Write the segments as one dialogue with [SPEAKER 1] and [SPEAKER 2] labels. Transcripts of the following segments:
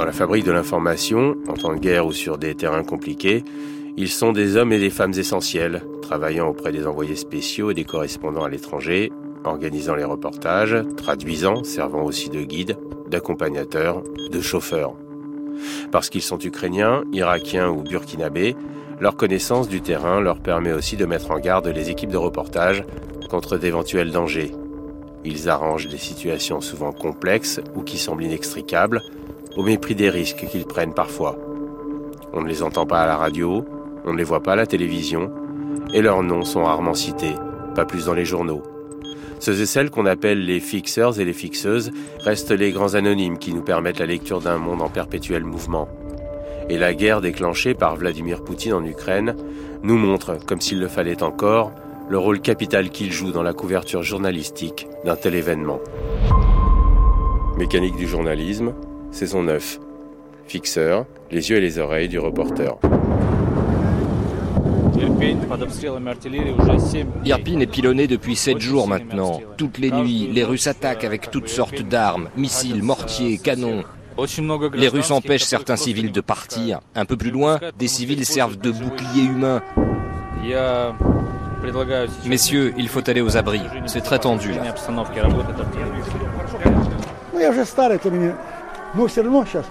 [SPEAKER 1] Dans la fabrique de l'information, en temps de guerre ou sur des terrains compliqués, ils sont des hommes et des femmes essentiels, travaillant auprès des envoyés spéciaux et des correspondants à l'étranger, organisant les reportages, traduisant, servant aussi de guide, d'accompagnateurs, de chauffeurs. Parce qu'ils sont ukrainiens, irakiens ou burkinabés, leur connaissance du terrain leur permet aussi de mettre en garde les équipes de reportage contre d'éventuels dangers. Ils arrangent des situations souvent complexes ou qui semblent inextricables, au mépris des risques qu'ils prennent parfois. On ne les entend pas à la radio, on ne les voit pas à la télévision, et leurs noms sont rarement cités, pas plus dans les journaux. Ceux et celles qu'on appelle les fixeurs et les fixeuses restent les grands anonymes qui nous permettent la lecture d'un monde en perpétuel mouvement. Et la guerre déclenchée par Vladimir Poutine en Ukraine nous montre, comme s'il le fallait encore, le rôle capital qu'il joue dans la couverture journalistique d'un tel événement. Mécanique du journalisme, saison 9. Fixeur, les yeux et les oreilles du reporter.
[SPEAKER 2] Irpin est pilonné depuis sept jours maintenant. Toutes les nuits, les Russes attaquent avec toutes sortes d'armes, missiles, mortiers, canons. Les Russes empêchent certains civils de partir. Un peu plus loin, des civils servent de boucliers humains. Messieurs, il faut aller aux abris. C'est très tendu là.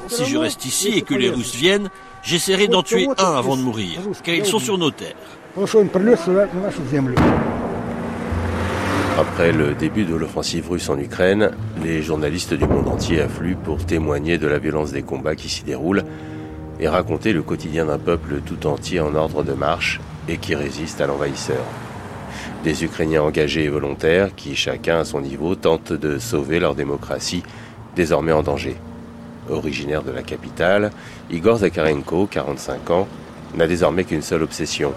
[SPEAKER 3] Si je reste ici et que les Russes viennent, j'essaierai d'en tuer un avant de mourir, car ils sont sur nos terres.
[SPEAKER 1] Après le début de l'offensive russe en Ukraine, les journalistes du monde entier affluent pour témoigner de la violence des combats qui s'y déroulent et raconter le quotidien d'un peuple tout entier en ordre de marche et qui résiste à l'envahisseur. Des Ukrainiens engagés et volontaires qui, chacun à son niveau, tentent de sauver leur démocratie, désormais en danger. Originaire de la capitale, Igor Zakarenko, 45 ans, n'a désormais qu'une seule obsession,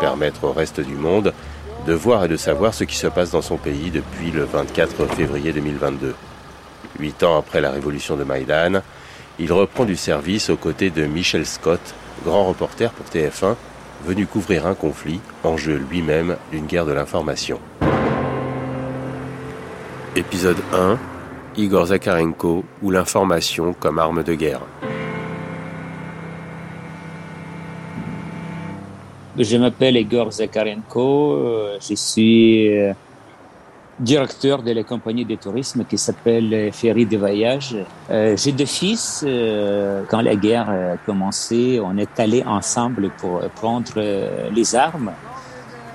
[SPEAKER 1] permettre au reste du monde de voir et de savoir ce qui se passe dans son pays depuis le 24 février 2022. Huit ans après la révolution de Maïdan, il reprend du service aux côtés de Michel Scott, grand reporter pour TF1, venu couvrir un conflit, enjeu lui-même d'une guerre de l'information. Épisode 1 Igor Zakarenko ou l'information comme arme de guerre.
[SPEAKER 4] Je m'appelle Igor Zakarenko, je suis directeur de la compagnie de tourisme qui s'appelle Ferry de Voyage. J'ai deux fils. Quand la guerre a commencé, on est allés ensemble pour prendre les armes.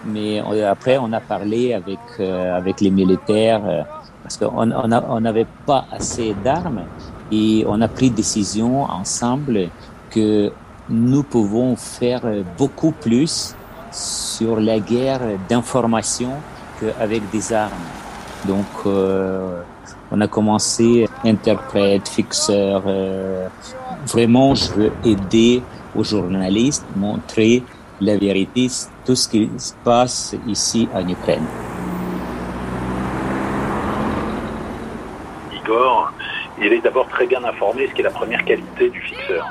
[SPEAKER 4] Mais après, on a parlé avec, avec les militaires parce qu'on n'avait on pas assez d'armes et on a pris décision ensemble que nous pouvons faire beaucoup plus sur la guerre d'information qu'avec des armes. Donc, euh, on a commencé interprète, fixeur. Euh, vraiment, je veux aider aux journalistes, montrer la vérité, tout ce qui se passe ici en Ukraine.
[SPEAKER 5] Il est d'abord très bien informé, ce qui est la première qualité du fixeur.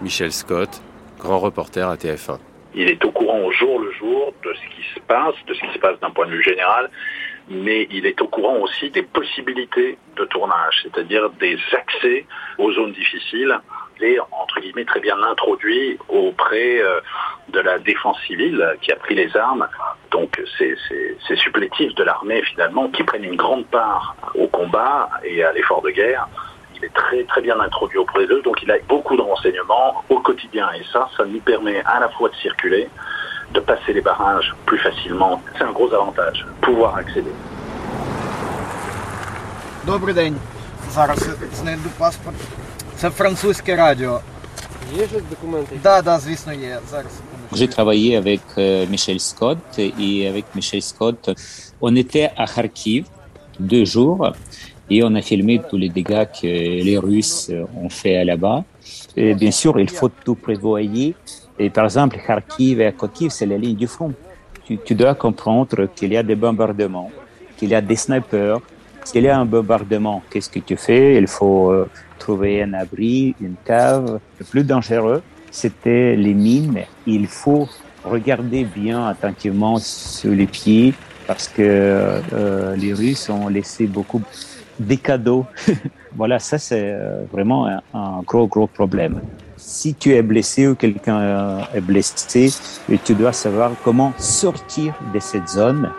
[SPEAKER 1] Michel Scott, grand reporter à TF1.
[SPEAKER 5] Il est au courant au jour le jour de ce qui se passe, de ce qui se passe d'un point de vue général, mais il est au courant aussi des possibilités de tournage, c'est-à-dire des accès aux zones difficiles Il est, entre guillemets, très bien introduit auprès de la défense civile qui a pris les armes. Donc ces supplétifs de l'armée, finalement, qui prennent une grande part au combat et à l'effort de guerre, il est très très bien introduit auprès d'eux, donc il a beaucoup de renseignements au quotidien. Et ça, ça lui permet à la fois de circuler, de passer les barrages plus facilement. C'est un gros avantage, pouvoir accéder.
[SPEAKER 6] Добрий день. Зараз знайду паспорт. Це французьке радіо.
[SPEAKER 7] Є щось документи?
[SPEAKER 6] Да, да, звісно, є. Зараз.
[SPEAKER 4] J'ai travaillé avec euh, Michel Scott et avec Michel Scott, on était à Kharkiv deux jours et on a filmé tous les dégâts que les Russes ont fait là-bas. Et bien sûr, il faut tout prévoyer Et par exemple, Kharkiv et Kharkiv, c'est la ligne du front. Tu, tu dois comprendre qu'il y a des bombardements, qu'il y a des snipers. s'il y a un bombardement, qu'est-ce que tu fais? Il faut euh, trouver un abri, une cave. Le plus dangereux, c'était les mines. Il faut regarder bien attentivement sur les pieds parce que euh, les Russes ont laissé beaucoup des cadeaux. voilà, ça c'est euh, vraiment un, gros, gros problème. Si tu es blessé ou quelqu'un euh, est blessé, tu dois savoir comment sortir de cette zone.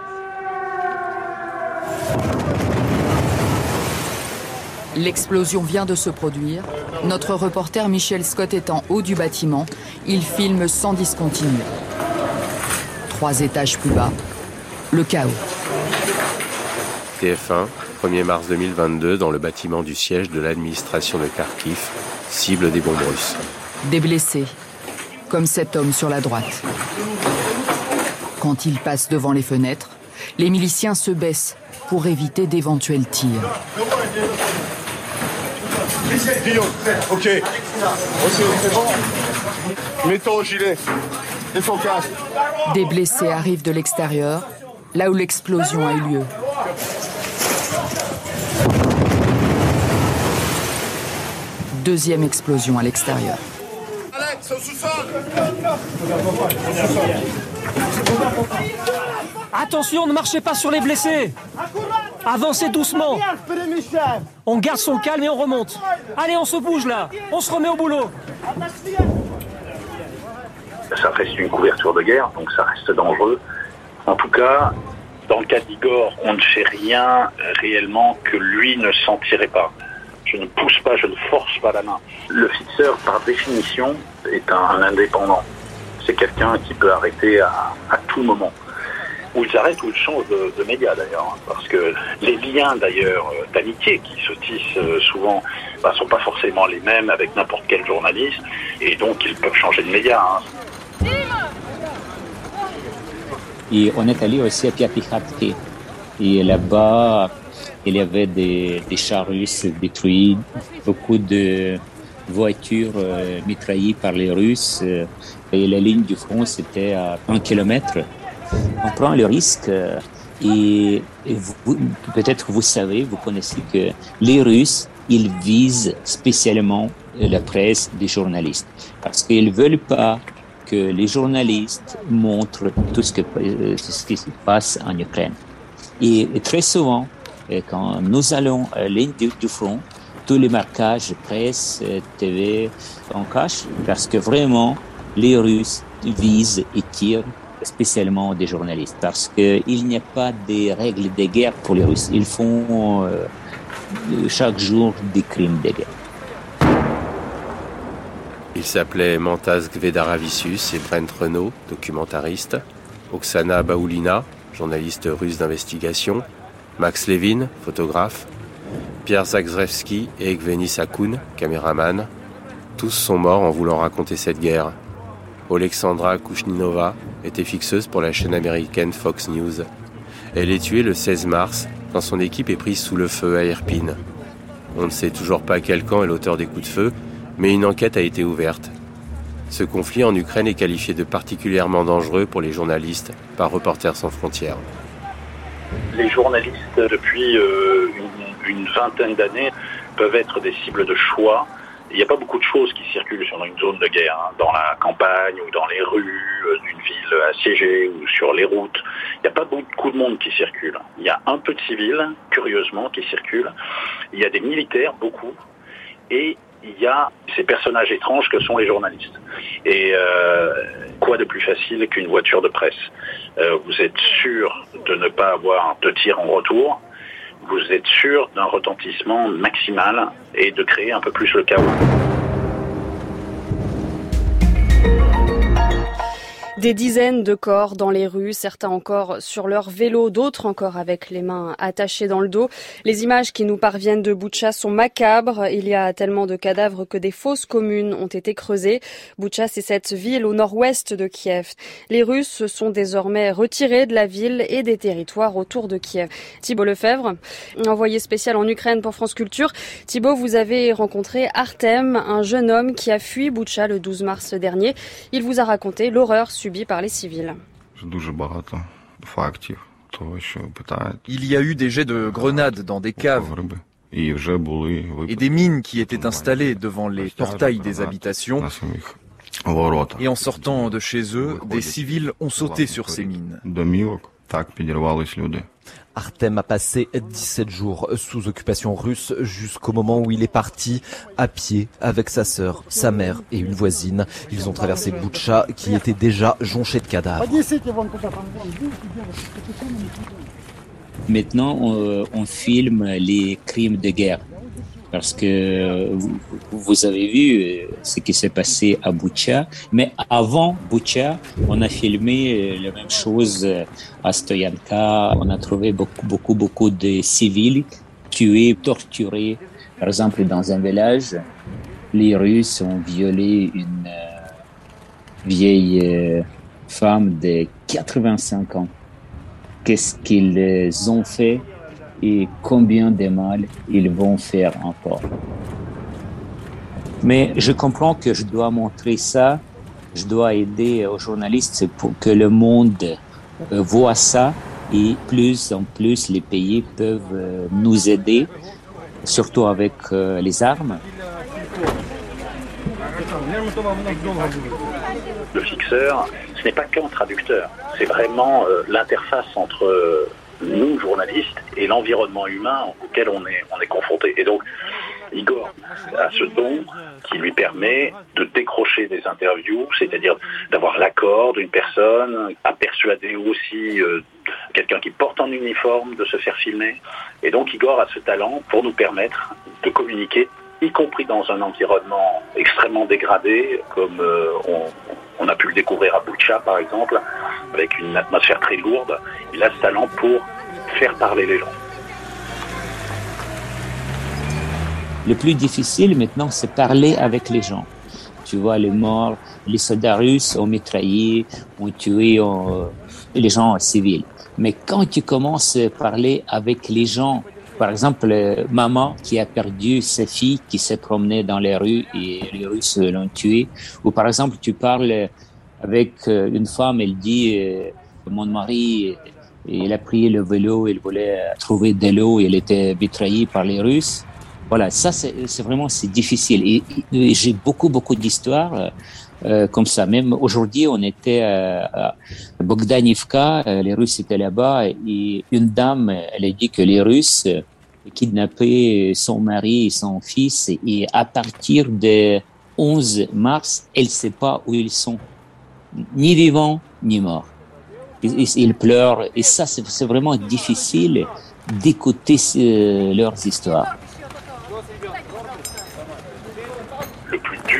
[SPEAKER 8] L'explosion vient de se produire. Notre reporter Michel Scott est en haut du bâtiment. Il filme sans discontinuer. Trois étages plus bas, le chaos.
[SPEAKER 1] TF1, 1er mars 2022, dans le bâtiment du siège de l'administration de Kharkiv, cible des bombes russes.
[SPEAKER 8] Des blessés, comme cet homme sur la droite. Quand il passe devant les fenêtres, les miliciens se baissent pour éviter d'éventuels tirs.
[SPEAKER 9] Ok. Mets ton gilet. Et ton casque.
[SPEAKER 8] Des blessés arrivent de l'extérieur, là où l'explosion a eu lieu. Deuxième explosion à l'extérieur.
[SPEAKER 9] Alex, au sous-sol
[SPEAKER 10] Attention, ne marchez pas sur les blessés. Avancez doucement. On garde son calme et on remonte. Allez, on se bouge là. On se remet au boulot.
[SPEAKER 5] Ça reste une couverture de guerre, donc ça reste dangereux. En tout cas, dans le cas d'Igor, on ne fait rien réellement que lui ne sentirait pas. Je ne pousse pas, je ne force pas la main. Le fixeur, par définition, est un, un indépendant. C'est quelqu'un qui peut arrêter à, à tout moment où ils arrêtent ou ils changent de, de médias d'ailleurs. hein, Parce que les liens d'ailleurs euh, d'amitié qui se tissent euh, souvent ne bah, sont pas forcément les mêmes avec n'importe quel journaliste et donc ils peuvent changer de médias. hein.
[SPEAKER 4] On est allé aussi à Piapihatke. Et là-bas, il y avait des, chars russes détruits, beaucoup de voitures euh, mitraillées par les Russes. Et la ligne du front, c'était à un kilomètre. On prend le risque. euh, Et, peut-être vous savez, vous connaissez que les Russes, ils visent spécialement euh, la presse des journalistes. Parce qu'ils veulent pas que les journalistes montrent tout ce, euh, qui se passe en Ukraine. Et, très souvent, quand nous allons à ligne du, front, tous les marquages presse, TV, on cache parce que vraiment, les Russes visent et tirent spécialement des journalistes parce qu'il n'y a pas des règles de guerre pour les Russes. Ils font euh, chaque jour des crimes de guerre.
[SPEAKER 1] Ils s'appelaient Mantas Gvedaravicius et Brent Renault, documentariste, Oksana Baoulina, journaliste russe d'investigation, Max Levin, photographe, Pierre Zagzrevski et Evgeny Sakoun, caméraman. Tous sont morts en voulant raconter cette guerre. Alexandra Kushninova était fixeuse pour la chaîne américaine Fox News. Elle est tuée le 16 mars quand son équipe est prise sous le feu à Irpine. On ne sait toujours pas quel camp est l'auteur des coups de feu, mais une enquête a été ouverte. Ce conflit en Ukraine est qualifié de particulièrement dangereux pour les journalistes par Reporters sans frontières.
[SPEAKER 5] Les journalistes, depuis euh, une, une vingtaine d'années, peuvent être des cibles de choix. Il n'y a pas beaucoup de choses qui circulent sur une zone de guerre, hein, dans la campagne ou dans les rues euh, d'une ville assiégée ou sur les routes. Il n'y a pas beaucoup de monde qui circule. Il y a un peu de civils, curieusement, qui circulent. Il y a des militaires, beaucoup. Et il y a ces personnages étranges que sont les journalistes. Et euh, quoi de plus facile qu'une voiture de presse? Euh, Vous êtes sûr de ne pas avoir de tir en retour? Vous êtes sûr d'un retentissement maximal et de créer un peu plus le chaos.
[SPEAKER 11] Des dizaines de corps dans les rues, certains encore sur leur vélo, d'autres encore avec les mains attachées dans le dos. Les images qui nous parviennent de Boutcha sont macabres. Il y a tellement de cadavres que des fosses communes ont été creusées. Boutcha, c'est cette ville au nord-ouest de Kiev. Les Russes se sont désormais retirés de la ville et des territoires autour de Kiev. Thibault Lefebvre, envoyé spécial en Ukraine pour France Culture. Thibault, vous avez rencontré Artem, un jeune homme qui a fui Boutcha le 12 mars dernier. Il vous a raconté l'horreur subie par les civils.
[SPEAKER 12] Il y a eu des jets de grenades dans des caves. et des mines qui étaient installées devant les portails des habitations. Et en sortant de chez eux, des civils ont sauté sur ces mines.
[SPEAKER 13] Artem a passé 17 jours sous occupation russe jusqu'au moment où il est parti à pied avec sa sœur, sa mère et une voisine. Ils ont traversé Boutcha qui était déjà jonché de cadavres.
[SPEAKER 4] Maintenant, on, on filme les crimes de guerre parce que vous, avez vu euh, ce qui s'est passé à Boucha. Mais avant Boucha, on a filmé euh, la même chose euh, à Stoyanka. On a trouvé beaucoup, beaucoup, beaucoup de civils tués, torturés. Par exemple, dans un village, les Russes ont violé une vieille femme de 85 ans. Qu'est-ce qu'ils ont fait? Et combien de mal ils vont faire encore. Mais je comprends que je dois montrer ça, je dois aider aux journalistes pour que le monde euh, voit ça et plus en plus les pays peuvent euh, nous aider, surtout avec euh, les armes.
[SPEAKER 5] Le fixeur, ce n'est pas qu'un traducteur, c'est vraiment l'interface entre nous, journalistes, et l'environnement humain auquel on est, on est confronté. Et donc, Igor a ce don qui lui permet de décrocher des interviews, c'est-à-dire d'avoir l'accord d'une personne, à persuader aussi euh, quelqu'un qui porte un uniforme de se faire filmer. Et donc Igor a ce talent pour nous permettre de communiquer y compris dans un environnement extrêmement dégradé, comme euh, on, a pu le découvrir à Boucha par exemple, avec une atmosphère très lourde. Il a ce talent pour faire parler les gens.
[SPEAKER 4] Le plus difficile maintenant, c'est parler avec les gens. Tu vois, les morts, les soldats russes ont mitraillé, ont tué euh, les gens civils. Mais quand tu commences à parler avec les gens par exemple, maman qui a perdu sa fille qui s'est promenée dans les rues et les Russes l'ont tuée. Ou par exemple, tu parles avec euh, une femme, elle dit, euh, mon mari, il a pris le vélo, il voulait trouver de l'eau, il était betrayé par les Russes. Voilà, ça c'est vraiment c'est difficile. Et, j'ai beaucoup beaucoup d'histoires euh, comme ça. Même aujourd'hui, on était à Bogdanivka, les Russes étaient là-bas, et une dame, elle a dit que les Russes kidnappaient son mari et son fils, et à partir de 11 mars, elle ne sait pas où ils sont, ni vivants ni morts. Ils, pleurent, et ça, c'est vraiment difficile d'écouter leurs histoires.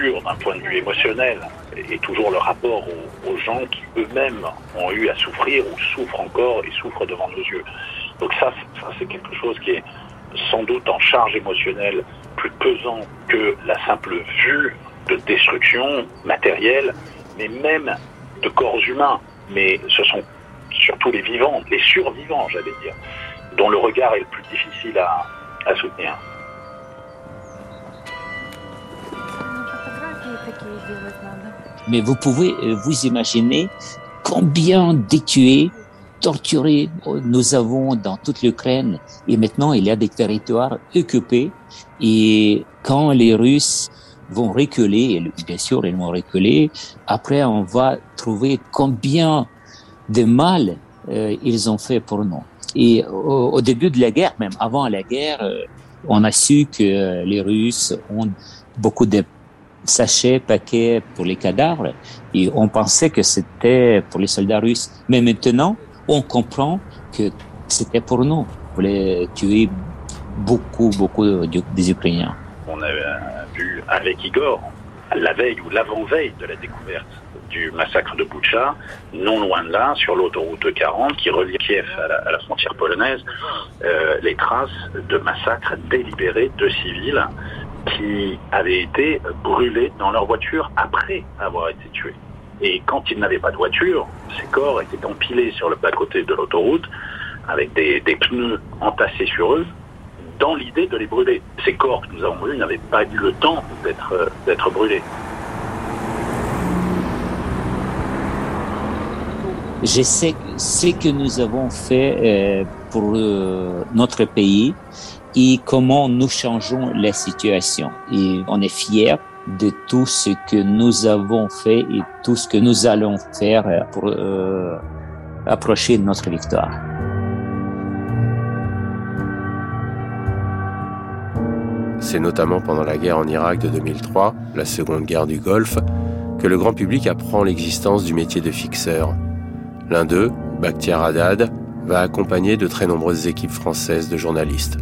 [SPEAKER 5] D'un point de vue émotionnel, et toujours le rapport aux, gens qui eux-mêmes ont eu à souffrir ou souffrent encore et souffrent devant nos yeux. Donc ça, c'est quelque chose qui est sans doute en charge émotionnelle plus pesant que la simple vue de destruction matérielle, mais même de corps humains. Mais ce sont surtout les vivants, les survivants, j'allais dire, dont le regard est le plus difficile à soutenir.
[SPEAKER 4] Mais vous pouvez euh, vous imaginer combien d'étués, torturés nous avons dans toute l'Ukraine. Et maintenant, il y a des territoires occupés. Et quand les Russes vont reculer, et bien sûr, ils vont reculer, après, on va trouver combien de mal euh, ils ont fait pour nous. Et au, début de la guerre, même avant la guerre, euh, on a su que les Russes ont beaucoup de sachets, paquets pour les cadavres, et on pensait que c'était pour les soldats russes. Mais maintenant, on comprend que c'était pour nous. On voulait tuer beaucoup, beaucoup des Ukrainiens.
[SPEAKER 5] On a vu avec Igor la veille ou l'avant-veille de la découverte du massacre de Boucha, non loin de là, sur l'autoroute 40 qui relie Kiev à la, frontière polonaise, euh, les traces de massacres délibérés de civils qui avaient été brûlés dans leur voiture après avoir été tués. Et quand ils n'avaient pas de voiture, ces corps étaient empilés sur le bas-côté de l'autoroute avec des, pneus entassés sur eux dans l'idée de les brûler. Ces corps que nous avons vus n'avaient pas eu le temps d'être brûlés.
[SPEAKER 4] Je sais ce que nous avons fait euh, pour euh, notre pays et comment nous changeons la situation. Et on est fiers de tout ce que nous avons fait et tout ce que nous allons faire pour euh, approcher notre victoire.
[SPEAKER 1] C'est notamment pendant la guerre en Irak de 2003, la seconde guerre du Golfe, que le grand public apprend l'existence du métier de fixeur. L'un d'eux, Bakhtiar Haddad, va accompagner de très nombreuses équipes françaises de journalistes.